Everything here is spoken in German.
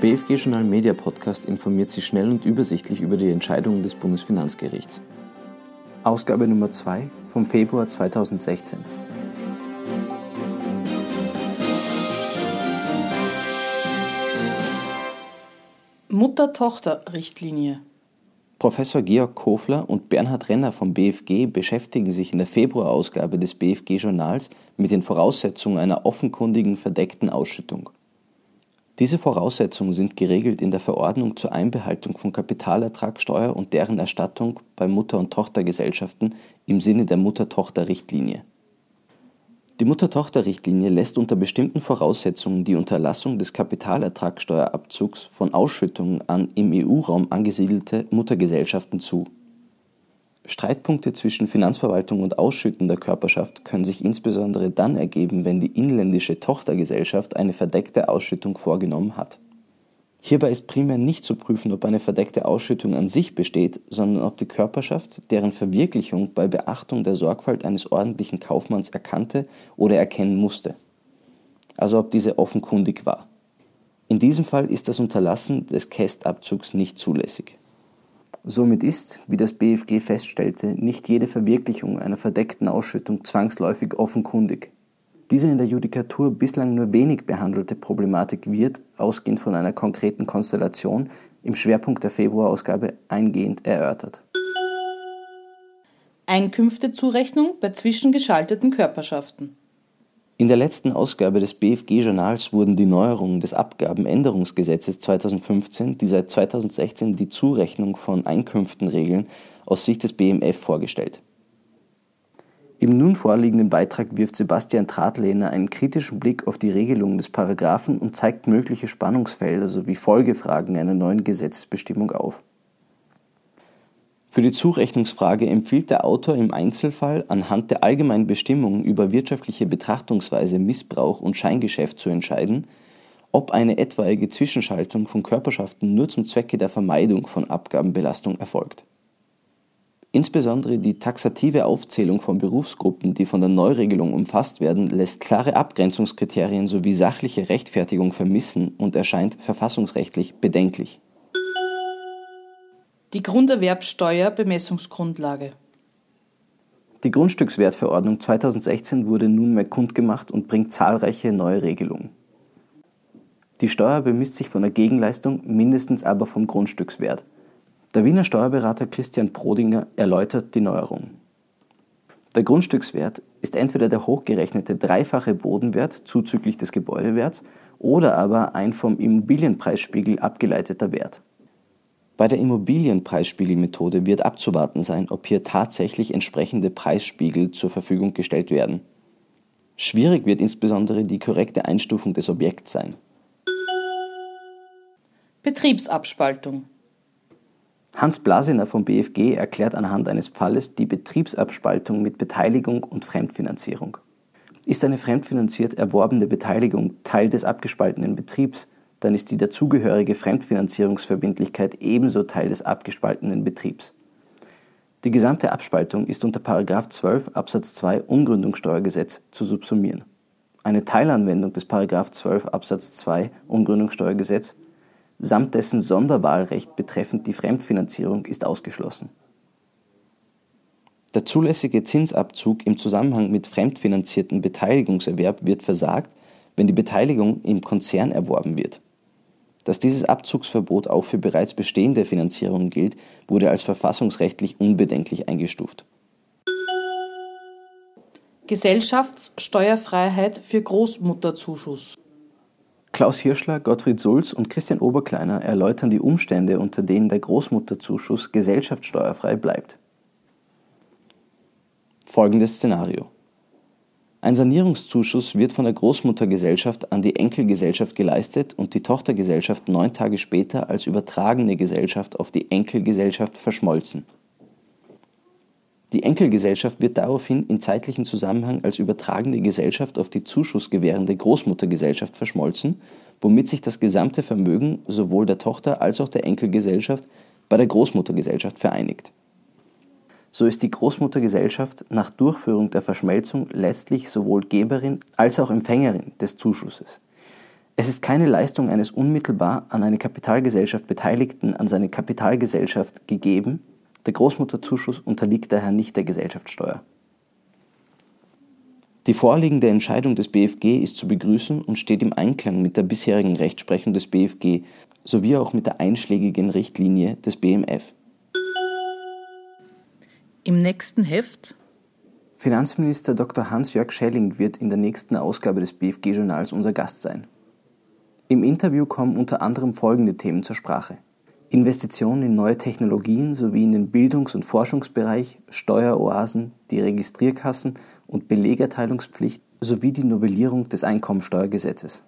BFG Journal Media Podcast informiert Sie schnell und übersichtlich über die Entscheidungen des Bundesfinanzgerichts. Ausgabe Nummer 2 vom Februar 2016. Mutter-Tochter-Richtlinie Professor Georg Kofler und Bernhard Renner vom BFG beschäftigen sich in der Februarausgabe des BFG-Journals mit den Voraussetzungen einer offenkundigen verdeckten Ausschüttung. Diese Voraussetzungen sind geregelt in der Verordnung zur Einbehaltung von Kapitalertragssteuer und deren Erstattung bei Mutter- und Tochtergesellschaften im Sinne der Mutter-Tochter-Richtlinie. Die Mutter-Tochter-Richtlinie lässt unter bestimmten Voraussetzungen die Unterlassung des Kapitalertragssteuerabzugs von Ausschüttungen an im EU-Raum angesiedelte Muttergesellschaften zu Streitpunkte zwischen Finanzverwaltung und ausschüttender Körperschaft können sich insbesondere dann ergeben, wenn die inländische Tochtergesellschaft eine verdeckte Ausschüttung vorgenommen hat. Hierbei ist primär nicht zu prüfen, ob eine verdeckte Ausschüttung an sich besteht, sondern ob die Körperschaft deren Verwirklichung bei Beachtung der Sorgfalt eines ordentlichen Kaufmanns erkannte oder erkennen musste. Also ob diese offenkundig war. In diesem Fall ist das Unterlassen des Kästabzugs nicht zulässig Somit ist, wie das BfG feststellte, nicht jede Verwirklichung einer verdeckten Ausschüttung zwangsläufig offenkundig. Diese in der Judikatur bislang nur wenig behandelte Problematik wird, ausgehend von einer konkreten Konstellation, im Schwerpunkt der Februarausgabe eingehend erörtert. Einkünftezurechnung bei zwischengeschalteten Körperschaften in der letzten Ausgabe des BFG-Journals wurden die Neuerungen des Abgabenänderungsgesetzes 2015, die seit 2016 die Zurechnung von Einkünften regeln, aus Sicht des BMF vorgestellt. Im nun vorliegenden Beitrag wirft Sebastian Tratlehner einen kritischen Blick auf die Regelungen des Paragraphen und zeigt mögliche Spannungsfelder sowie Folgefragen einer neuen Gesetzesbestimmung auf für die Zurechnungsfrage empfiehlt der Autor im Einzelfall anhand der allgemeinen Bestimmungen über wirtschaftliche Betrachtungsweise, Missbrauch und Scheingeschäft zu entscheiden, ob eine etwaige Zwischenschaltung von Körperschaften nur zum Zwecke der Vermeidung von Abgabenbelastung erfolgt. Insbesondere die taxative Aufzählung von Berufsgruppen, die von der Neuregelung umfasst werden, lässt klare Abgrenzungskriterien sowie sachliche Rechtfertigung vermissen und erscheint verfassungsrechtlich bedenklich die Grunderwerbsteuer-Bemessungsgrundlage. Die Grundstückswertverordnung 2016 wurde nunmehr kundgemacht und bringt zahlreiche neue Regelungen. Die Steuer bemisst sich von der Gegenleistung, mindestens aber vom Grundstückswert. Der Wiener Steuerberater Christian Prodinger erläutert die Neuerung. Der Grundstückswert ist entweder der hochgerechnete dreifache Bodenwert zuzüglich des Gebäudewerts oder aber ein vom Immobilienpreisspiegel abgeleiteter Wert. Bei der Immobilienpreisspiegelmethode wird abzuwarten sein, ob hier tatsächlich entsprechende Preisspiegel zur Verfügung gestellt werden. Schwierig wird insbesondere die korrekte Einstufung des Objekts sein. Betriebsabspaltung Hans Blasener vom BFG erklärt anhand eines Falles die Betriebsabspaltung mit Beteiligung und Fremdfinanzierung. Ist eine fremdfinanziert erworbene Beteiligung Teil des abgespaltenen Betriebs, dann ist die dazugehörige Fremdfinanzierungsverbindlichkeit ebenso Teil des abgespaltenen Betriebs. Die gesamte Abspaltung ist unter 12 Absatz 2 Umgründungssteuergesetz zu subsumieren. Eine Teilanwendung des 12 Absatz 2 Umgründungssteuergesetz samt dessen Sonderwahlrecht betreffend die Fremdfinanzierung ist ausgeschlossen. Der zulässige Zinsabzug im Zusammenhang mit fremdfinanzierten Beteiligungserwerb wird versagt, wenn die Beteiligung im Konzern erworben wird dass dieses Abzugsverbot auch für bereits bestehende Finanzierungen gilt, wurde als verfassungsrechtlich unbedenklich eingestuft. Gesellschaftssteuerfreiheit für Großmutterzuschuss. Klaus Hirschler, Gottfried Sulz und Christian Oberkleiner erläutern die Umstände, unter denen der Großmutterzuschuss gesellschaftssteuerfrei bleibt. Folgendes Szenario. Ein Sanierungszuschuss wird von der Großmuttergesellschaft an die Enkelgesellschaft geleistet und die Tochtergesellschaft neun Tage später als übertragene Gesellschaft auf die Enkelgesellschaft verschmolzen. Die Enkelgesellschaft wird daraufhin in zeitlichen Zusammenhang als übertragene Gesellschaft auf die zuschussgewährende Großmuttergesellschaft verschmolzen, womit sich das gesamte Vermögen sowohl der Tochter als auch der Enkelgesellschaft bei der Großmuttergesellschaft vereinigt so ist die Großmuttergesellschaft nach Durchführung der Verschmelzung letztlich sowohl Geberin als auch Empfängerin des Zuschusses. Es ist keine Leistung eines unmittelbar an eine Kapitalgesellschaft Beteiligten an seine Kapitalgesellschaft gegeben, der Großmutterzuschuss unterliegt daher nicht der Gesellschaftssteuer. Die vorliegende Entscheidung des BfG ist zu begrüßen und steht im Einklang mit der bisherigen Rechtsprechung des BfG sowie auch mit der einschlägigen Richtlinie des BMF. Im nächsten Heft Finanzminister Dr. Hans-Jörg Schelling wird in der nächsten Ausgabe des BfG-Journals unser Gast sein. Im Interview kommen unter anderem folgende Themen zur Sprache. Investitionen in neue Technologien sowie in den Bildungs- und Forschungsbereich, Steueroasen, die Registrierkassen und Belegerteilungspflicht sowie die Novellierung des Einkommensteuergesetzes